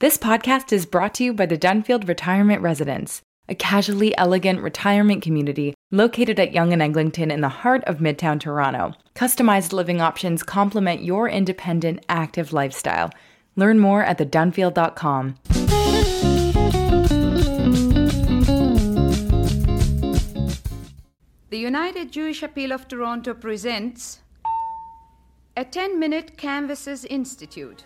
This podcast is brought to you by the Dunfield Retirement Residence, a casually elegant retirement community located at Yonge and Eglinton in the heart of Midtown Toronto. Customized living options complement your independent, active lifestyle. Learn more at thedunfield.com. The United Jewish Appeal of Toronto presents a 10 minute Canvases Institute.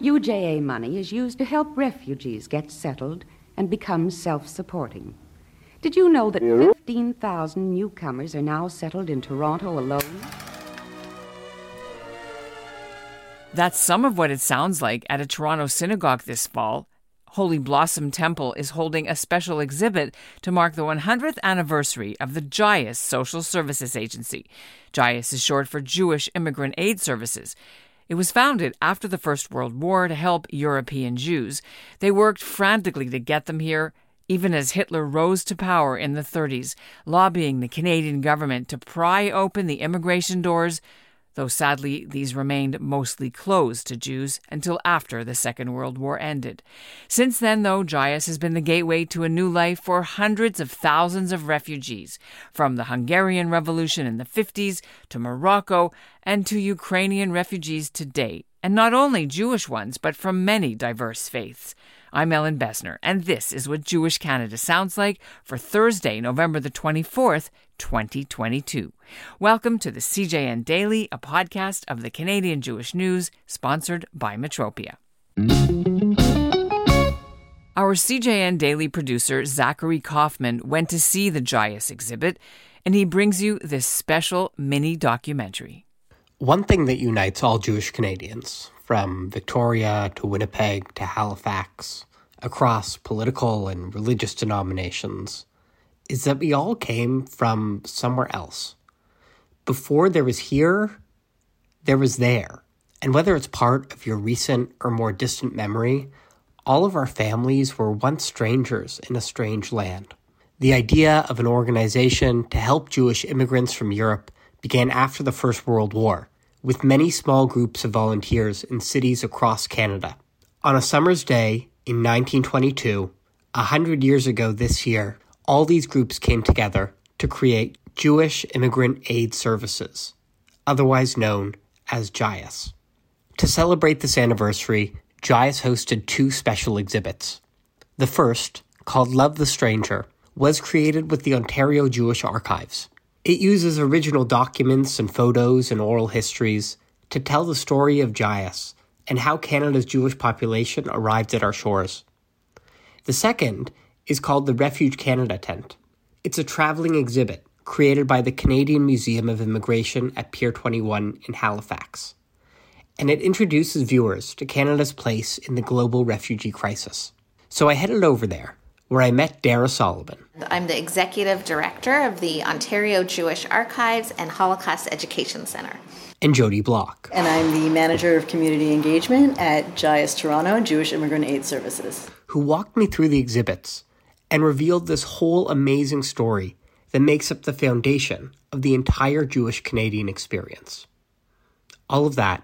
UJA money is used to help refugees get settled and become self supporting. Did you know that 15,000 newcomers are now settled in Toronto alone? That's some of what it sounds like at a Toronto synagogue this fall. Holy Blossom Temple is holding a special exhibit to mark the 100th anniversary of the JIAS Social Services Agency. JIAS is short for Jewish Immigrant Aid Services. It was founded after the First World War to help European Jews. They worked frantically to get them here, even as Hitler rose to power in the 30s, lobbying the Canadian government to pry open the immigration doors though sadly these remained mostly closed to Jews until after the Second World War ended. Since then, though, JIAS has been the gateway to a new life for hundreds of thousands of refugees, from the Hungarian Revolution in the 50s to Morocco and to Ukrainian refugees today, and not only Jewish ones, but from many diverse faiths. I'm Ellin Bessner, and this is what Jewish Canada sounds like for Thursday, November the 24th, 2022. Welcome to the CJN Daily, a podcast of the Canadian Jewish News, sponsored by Metropia. Our CJN Daily producer, Zachary Kauffman, went to see the JIAS exhibit, and he brings you this special mini documentary. One thing that unites all Jewish Canadians, from Victoria to Winnipeg to Halifax, across political and religious denominations, is that we all came from somewhere else. Before there was here, there was there. And whether it's part of your recent or more distant memory, all of our families were once strangers in a strange land. The idea of an organization to help Jewish immigrants from Europe began after the First World War, with many small groups of volunteers in cities across Canada. On a summer's day in 1922, a hundred years ago this year, all these groups came together to create Jewish Immigrant Aid Services, otherwise known as JIAS. To celebrate this anniversary, JIAS hosted two special exhibits. The first, called Love the Stranger, was created with the Ontario Jewish Archives. It uses original documents and photos and oral histories to tell the story of JIAS and how Canada's Jewish population arrived at our shores. The second is called the Refuge Canada Tent. It's a traveling exhibit created by the Canadian Museum of Immigration at Pier 21 in Halifax. And it introduces viewers to Canada's place in the global refugee crisis. So I headed over there, where I met Dara Solomon. I'm the executive director of the Ontario Jewish Archives and Holocaust Education Center. And Jody Block. And I'm the manager of community engagement at JIAS Toronto Jewish Immigrant Aid Services. Who walked me through the exhibits and revealed this whole amazing story that makes up the foundation of the entire Jewish Canadian experience. All of that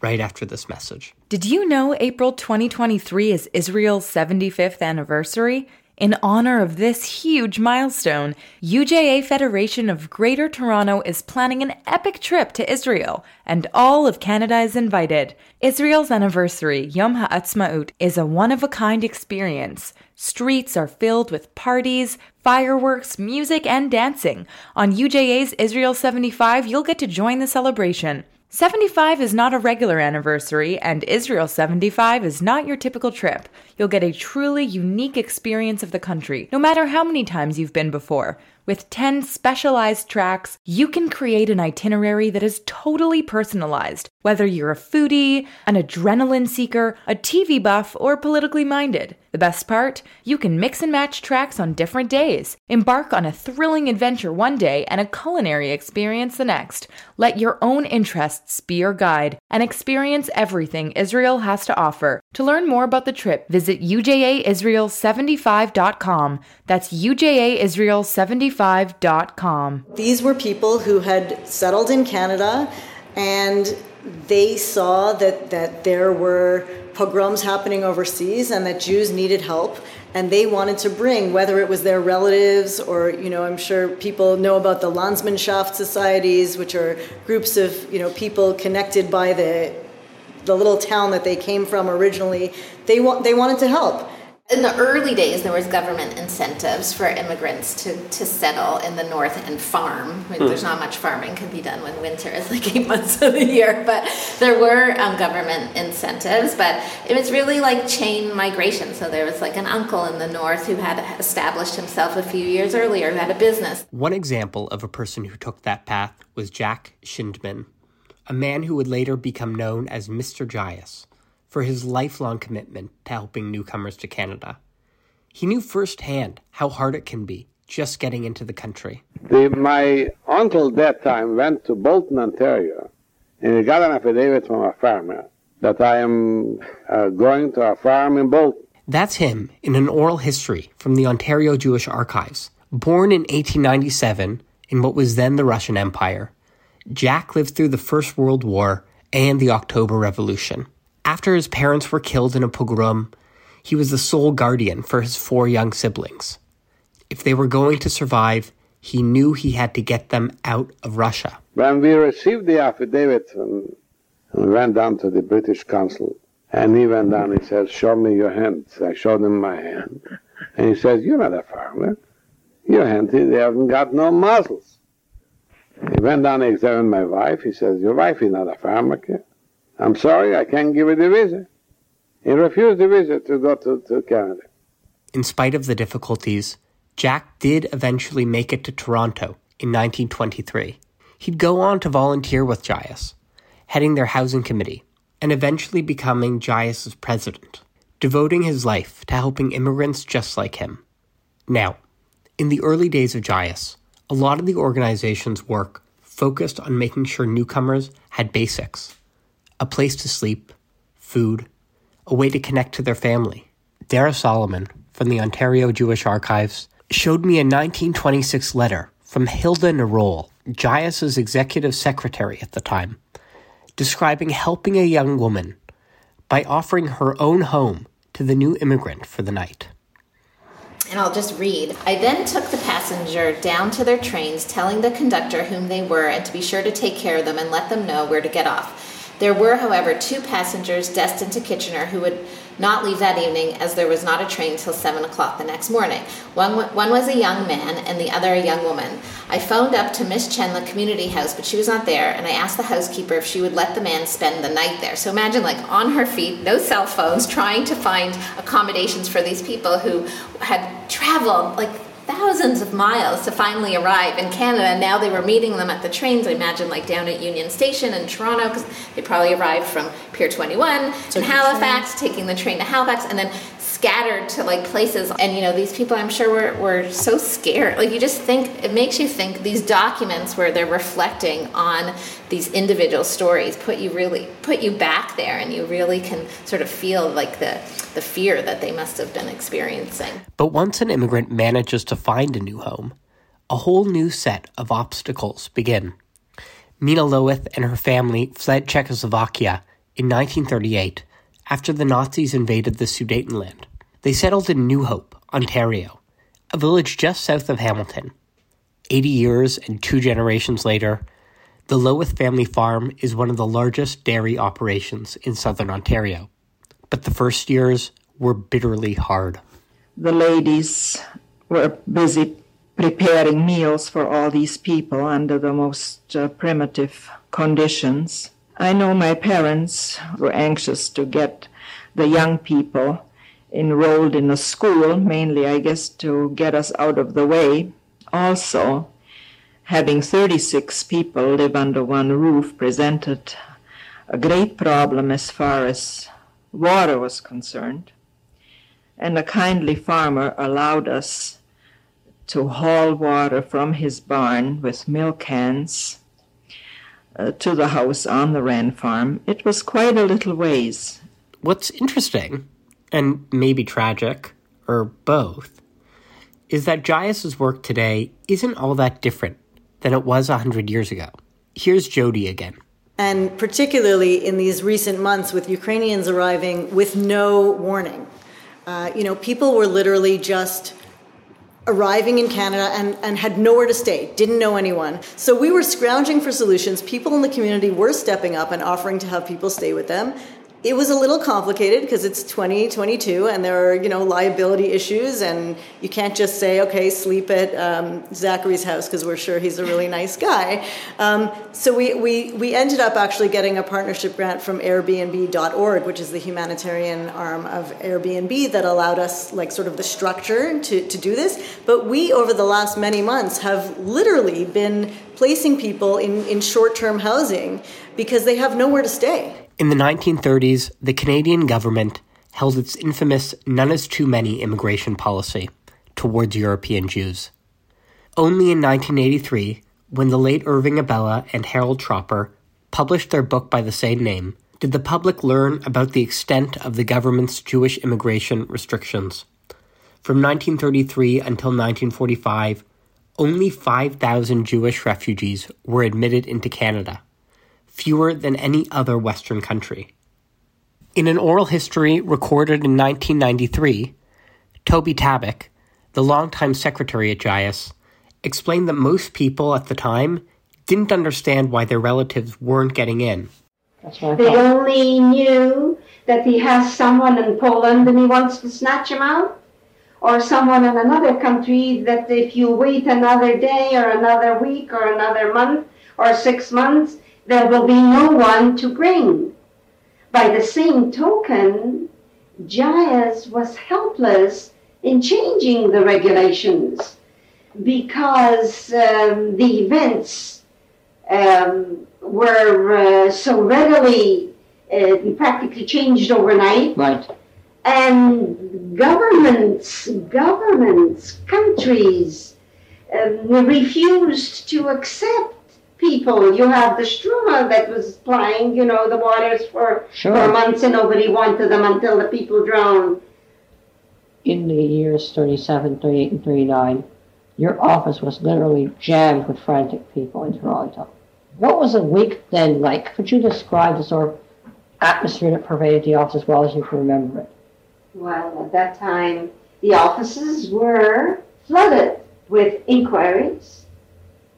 right after this message. Did you know April 2023 is Israel's 75th anniversary? In honor of this huge milestone, UJA Federation of Greater Toronto is planning an epic trip to Israel, and all of Canada is invited. Israel's anniversary, Yom HaAtzmaut, is a one of a kind experience. Streets are filled with parties, fireworks, music, and dancing. On UJA's Israel 75, you'll get to join the celebration. 75 is not a regular anniversary, and Israel 75 is not your typical trip. You'll get a truly unique experience of the country, no matter how many times you've been before. With 10 specialized tracks, you can create an itinerary that is totally personalized, whether you're a foodie, an adrenaline seeker, a TV buff, or politically minded. The best part? You can mix and match tracks on different days. Embark on a thrilling adventure one day and a culinary experience the next. Let your own interests be your guide and experience everything Israel has to offer. To learn more about the trip, visit ujaisrael75.com. That's ujaisrael75.com. These were people who had settled in Canada and they saw that, that there were pogroms happening overseas and that Jews needed help and they wanted to bring whether it was their relatives or you know i'm sure people know about the landsmannschaft societies which are groups of you know people connected by the the little town that they came from originally they want they wanted to help in the early days, there was government incentives for immigrants to, to settle in the north and farm. I mean, mm. There's not much farming can be done when winter is like eight months of the year, but there were um, government incentives. But it was really like chain migration. So there was like an uncle in the north who had established himself a few years earlier, who had a business. One example of a person who took that path was Jack Schindman, a man who would later become known as Mr. JIAS for his lifelong commitment to helping newcomers to Canada. He knew firsthand how hard it can be just getting into the country. The, my uncle that time went to Bolton, Ontario, and he got an affidavit from a farmer that I am uh, going to a farm in Bolton. That's him in an oral history from the Ontario Jewish Archives. Born in 1897 in what was then the Russian Empire, Jack lived through the First World War and the October Revolution. After his parents were killed in a pogrom, he was the sole guardian for his four young siblings. If they were going to survive, he knew he had to get them out of Russia. When we received the affidavit, and we went down to the British consul, and he went down, he says, Show me your hands. I showed him my hand. And he says, You're not a farmer. Your hands, they haven't got no muscles. He went down and examined my wife. He says, Your wife is not a farmer. Kid. I'm sorry, I can't give you the visa. He refused the visa to go to, to Canada. In spite of the difficulties, Jack did eventually make it to Toronto in 1923. He'd go on to volunteer with JIAS, heading their housing committee, and eventually becoming JIAS's president, devoting his life to helping immigrants just like him. Now, in the early days of JIAS, a lot of the organization's work focused on making sure newcomers had basics a place to sleep, food, a way to connect to their family. Dara Solomon from the Ontario Jewish Archives showed me a 1926 letter from Hilda Nerol, JIAS's executive secretary at the time, describing helping a young woman by offering her own home to the new immigrant for the night. And I'll just read. I then took the passenger down to their trains, telling the conductor whom they were and to be sure to take care of them and let them know where to get off. There were, however, two passengers destined to Kitchener who would not leave that evening as there was not a train till 7 o'clock the next morning. One, one was a young man and the other a young woman. I phoned up to Miss Chen, the community house, but she was not there, and I asked the housekeeper if she would let the man spend the night there. So imagine, like, on her feet, no cell phones, trying to find accommodations for these people who had traveled, like, thousands of miles to finally arrive in Canada. And now they were meeting them at the trains, I imagine, like down at Union Station in Toronto, because they probably arrived from Pier 21 so in Halifax, taking the train to Halifax, and then scattered to like places. And you know these people i'm sure were, were so scared. Like you just think it makes you think these documents where they're reflecting on these individual stories put you really put you back there and you really can sort of feel like the the fear that they must have been experiencing. But once an immigrant manages to find a new home a whole new set of obstacles begin. Mina lowith and her family fled czechoslovakia in 1938 after the nazis invaded the sudetenland they settled in New Hope, Ontario, a village just south of Hamilton. 80 years and two generations later, the Lowith family farm is one of the largest dairy operations in southern Ontario. But the first years were bitterly hard. The ladies were busy preparing meals for all these people under the most uh, primitive conditions. I know my parents were anxious to get the young people enrolled in a school, mainly, I guess, to get us out of the way. Also, having 36 people live under one roof presented a great problem as far as water was concerned. And a kindly farmer allowed us to haul water from his barn with milk cans uh, to the house on the Wren farm. It was quite a little ways. What's interesting and maybe tragic, or both, is that JIAS's work today isn't all that different than it was a hundred years ago. Here's Jody again. and particularly in these recent months with Ukrainians arriving with no warning. Uh, you know, people were literally just arriving in Canada and, and had nowhere to stay, didn't know anyone. So we were scrounging for solutions. People in the community were stepping up and offering to have people stay with them it was a little complicated because it's 2022 and there are you know liability issues and you can't just say okay sleep at um, zachary's house because we're sure he's a really nice guy. Um, so we, we, we ended up actually getting a partnership grant from airbnb.org which is the humanitarian arm of airbnb that allowed us like sort of the structure to, to do this. But we over the last many months have literally been placing people in, in short-term housing because they have nowhere to stay in the 1930s, the Canadian government held its infamous none is too many immigration policy towards European Jews. Only in 1983, when the late Irving Abella and Harold Troper published their book by the same name, did the public learn about the extent of the government's Jewish immigration restrictions. From 1933 until 1945, only 5,000 Jewish refugees were admitted into Canada fewer than any other Western country. In an oral history recorded in 1993, Toby Tabak, the longtime secretary at JIAS, explained that most people at the time didn't understand why their relatives weren't getting in. They only knew that he has someone in Poland and he wants to snatch him out, or someone in another country that if you wait another day or another week or another month or six months, there will be no one to bring. By the same token, JIAS was helpless in changing the regulations because um, the events um, were uh, so readily uh, practically changed overnight. Right. And governments, governments, countries um, refused to accept people. You have the Struma that was supplying, you know, the waters for, sure. for months and nobody wanted them until the people drowned. In the years 37, 38, and 39, your office was literally jammed with frantic people in Toronto. What was a week then like? Could you describe the sort of atmosphere that pervaded the office as well as you can remember it? Well, at that time, the offices were flooded with inquiries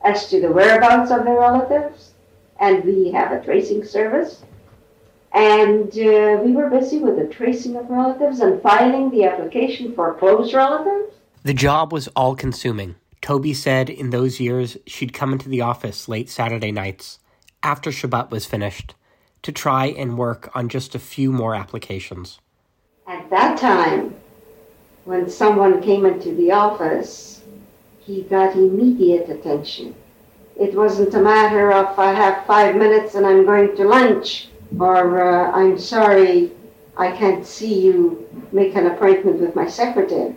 as to the whereabouts of their relatives, and we have a tracing service. And uh, we were busy with the tracing of relatives and filing the application for close relatives. The job was all consuming. Toby said in those years she'd come into the office late Saturday nights, after Shabbat was finished, to try and work on just a few more applications. At that time, when someone came into the office, he got immediate attention. It wasn't a matter of I have five minutes and I'm going to lunch, or uh, I'm sorry, I can't see you, make an appointment with my secretary.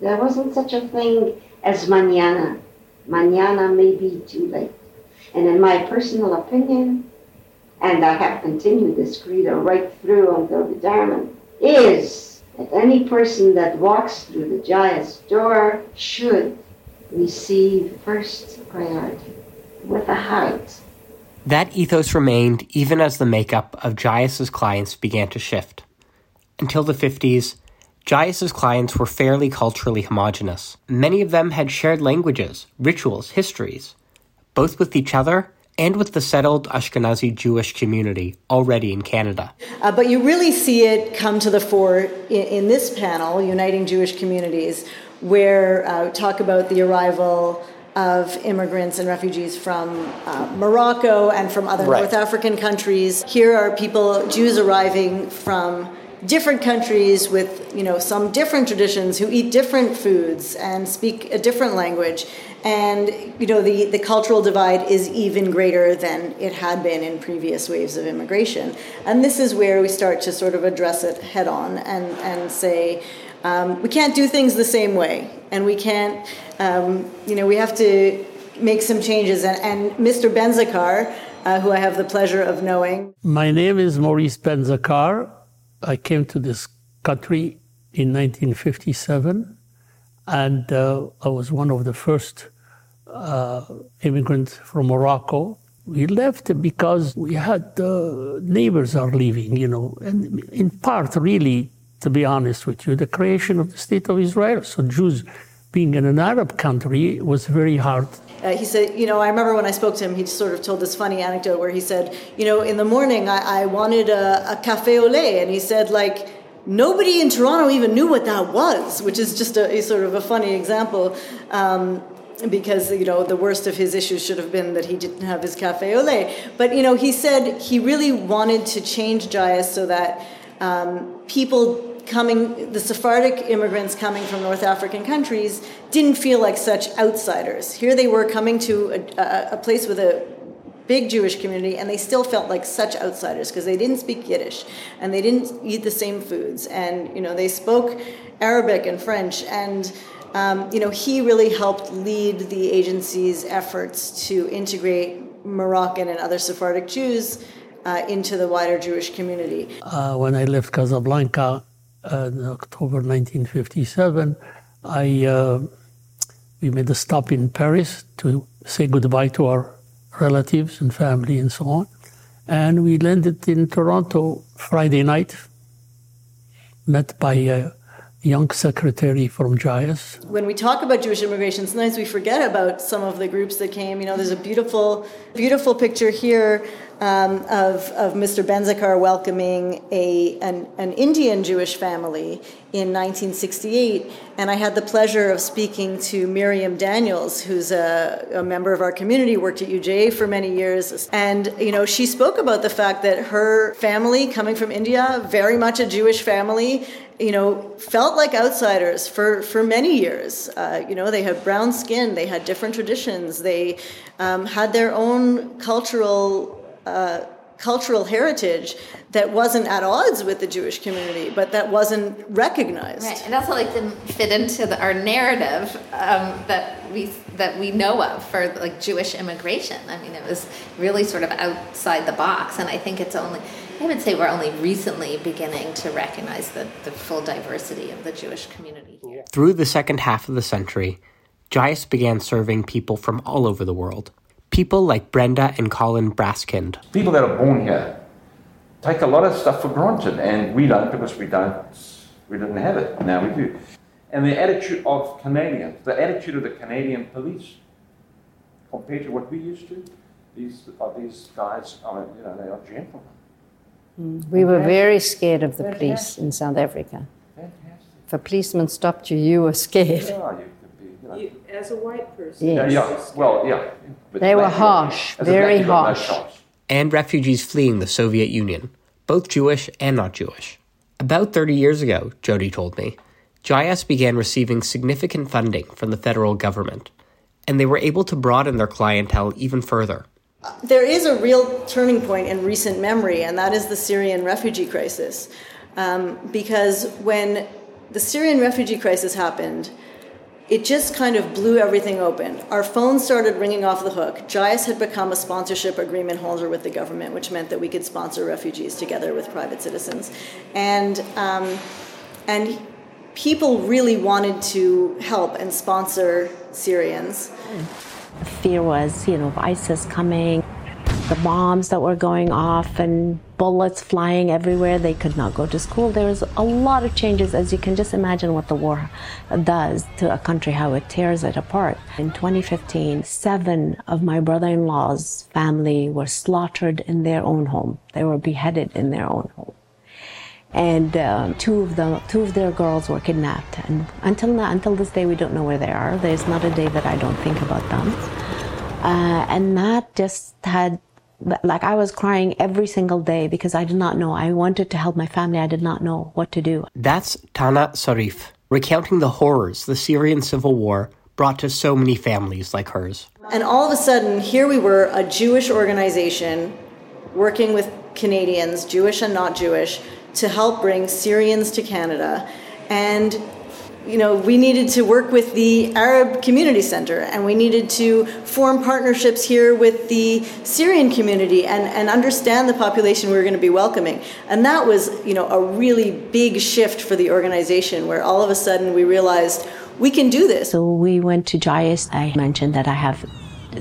There wasn't such a thing as mañana. Mañana may be too late. And in my personal opinion, and I have continued this credo right through until retirement, is that any person that walks through the JIAS door should receive first priority with a heart. That ethos remained even as the makeup of JIAS's clients began to shift. Until the 50s, JIAS's clients were fairly culturally homogenous. Many of them had shared languages, rituals, histories, both with each other and with the settled Ashkenazi Jewish community already in Canada. Uh, but you really see it come to the fore in, in this panel, Uniting Jewish Communities, where uh, talk about the arrival of immigrants and refugees from uh, Morocco and from other right. North African countries. Here are people, Jews arriving from different countries with you know some different traditions who eat different foods and speak a different language and you know the, the cultural divide is even greater than it had been in previous waves of immigration and this is where we start to sort of address it head on and, and say um, we can't do things the same way, and we can't, um, you know, we have to make some changes. And, and Mr. Benzakar, uh, who I have the pleasure of knowing. My name is Maurice Benzakar. I came to this country in 1957, and uh, I was one of the first uh, immigrants from Morocco. We left because we had uh, neighbors are leaving, you know, and in part, really, to be honest with you, the creation of the state of Israel. So Jews being in an Arab country was very hard. Uh, he said, you know, I remember when I spoke to him, he sort of told this funny anecdote where he said, you know, in the morning I, I wanted a, a cafe au lait, and he said, like, nobody in Toronto even knew what that was, which is just a, a sort of a funny example. Um, because you know the worst of his issues should have been that he didn't have his cafe au lait. But you know he said he really wanted to change JIAS so that um, people coming, the Sephardic immigrants coming from North African countries didn't feel like such outsiders. Here they were coming to a, a, place with a big Jewish community, and they still felt like such outsiders because they didn't speak Yiddish and they didn't eat the same foods, and you know they spoke Arabic and French, and um, you know he really helped lead the agency's efforts to integrate Moroccan and other Sephardic Jews. Uh, into the wider Jewish community. Uh, when I left Casablanca, uh, in October 1957, I uh, we made a stop in Paris to say goodbye to our relatives and family and so on, and we landed in Toronto Friday night. Met by a young secretary from JIAS. When we talk about Jewish immigration, sometimes we forget about some of the groups that came. You know, there's a beautiful, beautiful picture here um, of, of Mr. Benzakar welcoming a, an, an Indian Jewish family in 1968. And I had the pleasure of speaking to Miriam Daniels, who's a, a member of our community, worked at UJA for many years. And, you know, she spoke about the fact that her family, coming from India, very much a Jewish family, you know, felt like outsiders for, for many years. Uh, you know, they had brown skin, they had different traditions, they um, had their own cultural uh, cultural heritage that wasn't at odds with the Jewish community, but that wasn't recognized. Right, and also like didn't fit into the, our narrative um, that we that we know of for like Jewish immigration. I mean, it was really sort of outside the box, and I think it's only. I would say we're only recently beginning to recognize the, the full diversity of the Jewish community here. Through the second half of the century, JIAS began serving people from all over the world People like Brenda and Colin Braskind. People that are born here take a lot of stuff for granted, and we don't because we don't, we didn't have it. Now we do. And the attitude of Canadians, the attitude of the Canadian police, compared to what we used to, these are these guys. I mean, you know, they are gentlemen. Mm. We were very scared of the police in South Africa. Fantastic. If a policeman stopped you, you were scared. Yeah, you could be. You know. You, as a white person. Yes. Yeah, yeah. Well, yeah. But They were harsh, as very black, you got no harsh. and refugees fleeing the Soviet Union, both Jewish and not Jewish. About 30 years ago, Jody told me, JIAS began receiving significant funding from the federal government, and they were able to broaden their clientele even further. There is a real turning point in recent memory, and that is the Syrian refugee crisis. Um, because when the Syrian refugee crisis happened, it just kind of blew everything open. Our phones started ringing off the hook. JIAS had become a sponsorship agreement holder with the government, which meant that we could sponsor refugees together with private citizens. And, um, and people really wanted to help and sponsor Syrians. Fear was, you know, ISIS coming, the bombs that were going off, and bullets flying everywhere. They could not go to school. There was a lot of changes, as you can just imagine what the war does to a country, how it tears it apart. In 2015, seven of my brother in law's family were slaughtered in their own home, they were beheaded in their own home and um, two of the two of their girls were kidnapped. And until now, until this day, we don't know where they are. There's not a day that I don't think about them. Uh, and that just had like I was crying every single day because I did not know. I wanted to help my family. I did not know what to do. That's Tana Sarif, recounting the horrors the Syrian civil war brought to so many families like hers. And all of a sudden, here we were, a Jewish organization working with Canadians, Jewish and not Jewish, to help bring Syrians to Canada. And you know, we needed to work with the Arab Community Center and we needed to form partnerships here with the Syrian community and, and understand the population we were going to be welcoming. And that was, you know, a really big shift for the organization where all of a sudden we realized we can do this. So we went to JIAS. I mentioned that I have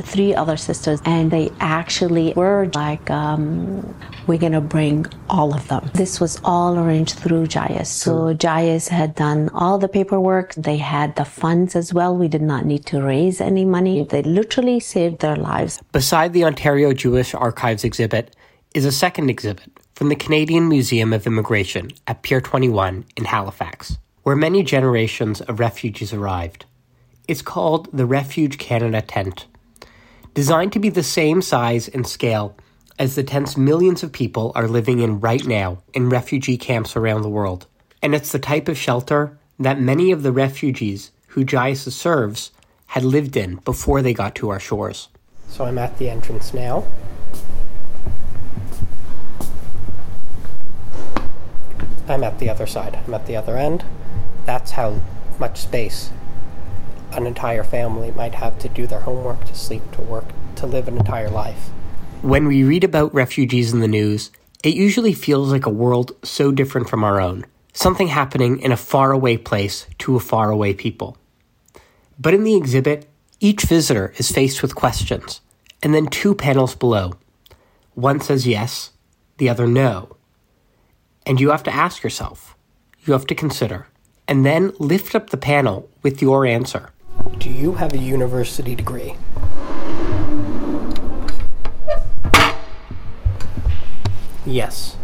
three other sisters, and they actually were like, um, we're to bring all of them. This was all arranged through JIAS. So JIAS had done all the paperwork. They had the funds as well. We did not need to raise any money. They literally saved their lives. Beside the Ontario Jewish Archives exhibit is a second exhibit from the Canadian Museum of Immigration at Pier 21 in Halifax, where many generations of refugees arrived. It's called the Refuge Canada Tent. Designed to be the same size and scale as the tents millions of people are living in right now in refugee camps around the world. And it's the type of shelter that many of the refugees who JIAS serves had lived in before they got to our shores. So I'm at the entrance now. I'm at the other side. I'm at the other end. That's how much space an entire family might have to do their homework, to sleep, to work, to live an entire life. When we read about refugees in the news, it usually feels like a world so different from our own, something happening in a faraway place to a faraway people. But in the exhibit, each visitor is faced with questions, and then two panels below. One says yes, the other no. And you have to ask yourself, you have to consider, and then lift up the panel with your answer. Do you have a university degree? Yes,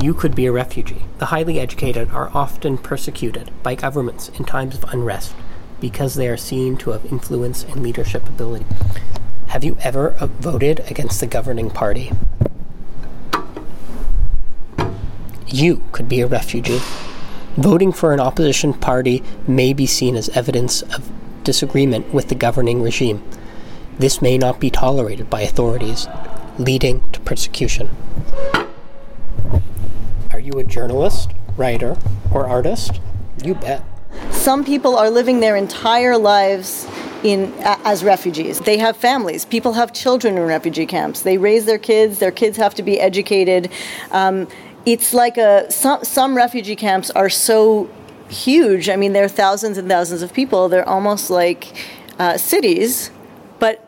you could be a refugee. The highly educated are often persecuted by governments in times of unrest because they are seen to have influence and leadership ability. Have you ever uh, voted against the governing party? You could be a refugee. Voting for an opposition party may be seen as evidence of disagreement with the governing regime. This may not be tolerated by authorities, leading to persecution. Are you a journalist, writer, or artist? You bet. Some people are living their entire lives in as refugees. They have families. People have children in refugee camps. They raise their kids. Their kids have to be educated. Um, it's like a some some refugee camps are so huge. I mean, there are thousands and thousands of people. They're almost like uh, cities, but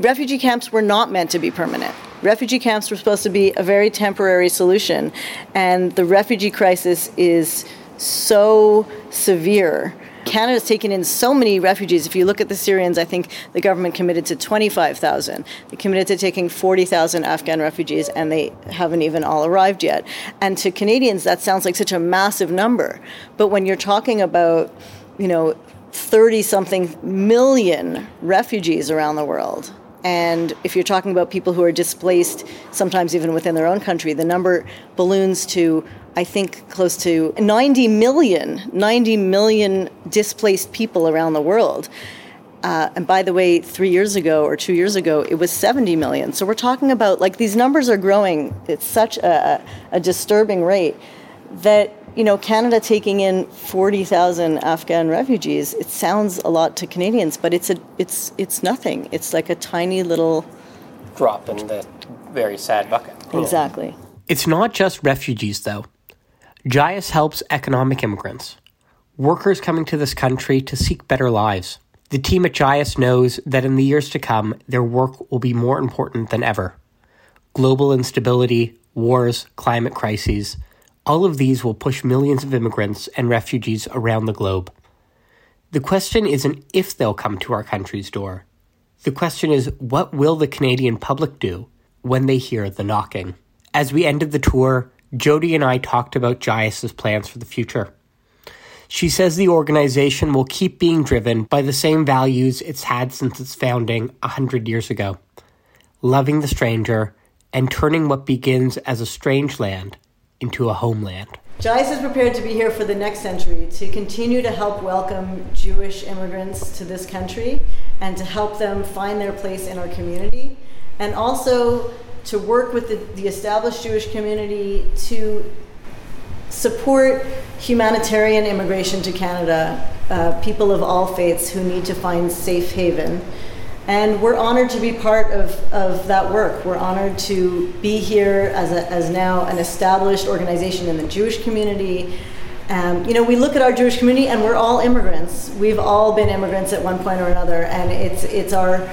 refugee camps were not meant to be permanent. Refugee camps were supposed to be a very temporary solution, and the refugee crisis is so severe Canada's taken in so many refugees. If you look at the Syrians, I think the government committed to 25,000. They committed to taking 40,000 Afghan refugees, and they haven't even all arrived yet. And to Canadians, that sounds like such a massive number. But when you're talking about, you know, 30 something million refugees around the world, and if you're talking about people who are displaced, sometimes even within their own country, the number balloons to I think close to 90 million, 90 million displaced people around the world. Uh, and by the way, three years ago or two years ago, it was 70 million. So we're talking about like these numbers are growing at such a, a disturbing rate that you know Canada taking in 40,000 Afghan refugees. It sounds a lot to Canadians, but it's a it's it's nothing. It's like a tiny little drop in the very sad bucket. Exactly. It's not just refugees though. JIAS helps economic immigrants, workers coming to this country to seek better lives. The team at JIAS knows that in the years to come, their work will be more important than ever. Global instability, wars, climate crises, all of these will push millions of immigrants and refugees around the globe. The question isn't if they'll come to our country's door. The question is, what will the Canadian public do when they hear the knocking? As we ended the tour, Jody and I talked about JIAS's plans for the future. She says the organization will keep being driven by the same values it's had since its founding a hundred years ago loving the stranger and turning what begins as a strange land into a homeland. JIAS is prepared to be here for the next century to continue to help welcome Jewish immigrants to this country and to help them find their place in our community and also to work with the, the established Jewish community to support humanitarian immigration to Canada, uh, people of all faiths who need to find safe haven. And we're honored to be part of, of that work. We're honored to be here as, a, as now an established organization in the Jewish community Um, you know, we look at our Jewish community, and we're all immigrants. We've all been immigrants at one point or another, and it's it's our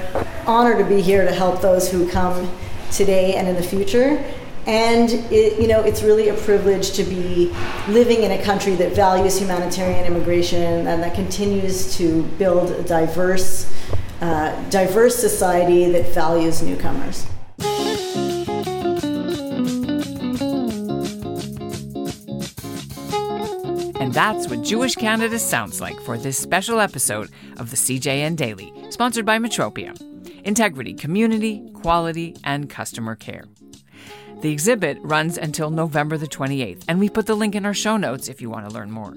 honor to be here to help those who come today and in the future. And it, you know, it's really a privilege to be living in a country that values humanitarian immigration and that continues to build a diverse, uh, diverse society that values newcomers. And that's what Jewish Canada sounds like for this special episode of the CJN Daily, sponsored by Metropia. Integrity, community, quality, and customer care. The exhibit runs until November the 28th, and we put the link in our show notes if you want to learn more.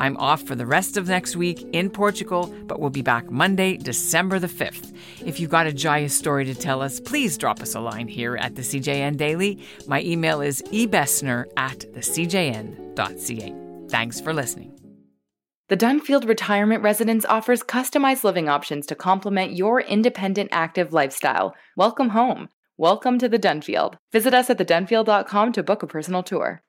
I'm off for the rest of next week in Portugal, but we'll be back Monday, December the 5th. If you've got a joyous story to tell us, please drop us a line here at the CJN Daily. My email is ebessner at thecjn.ca. Thanks for listening. The Dunfield Retirement Residence offers customized living options to complement your independent, active lifestyle. Welcome home. Welcome to the Dunfield. Visit us at thedunfield.com to book a personal tour.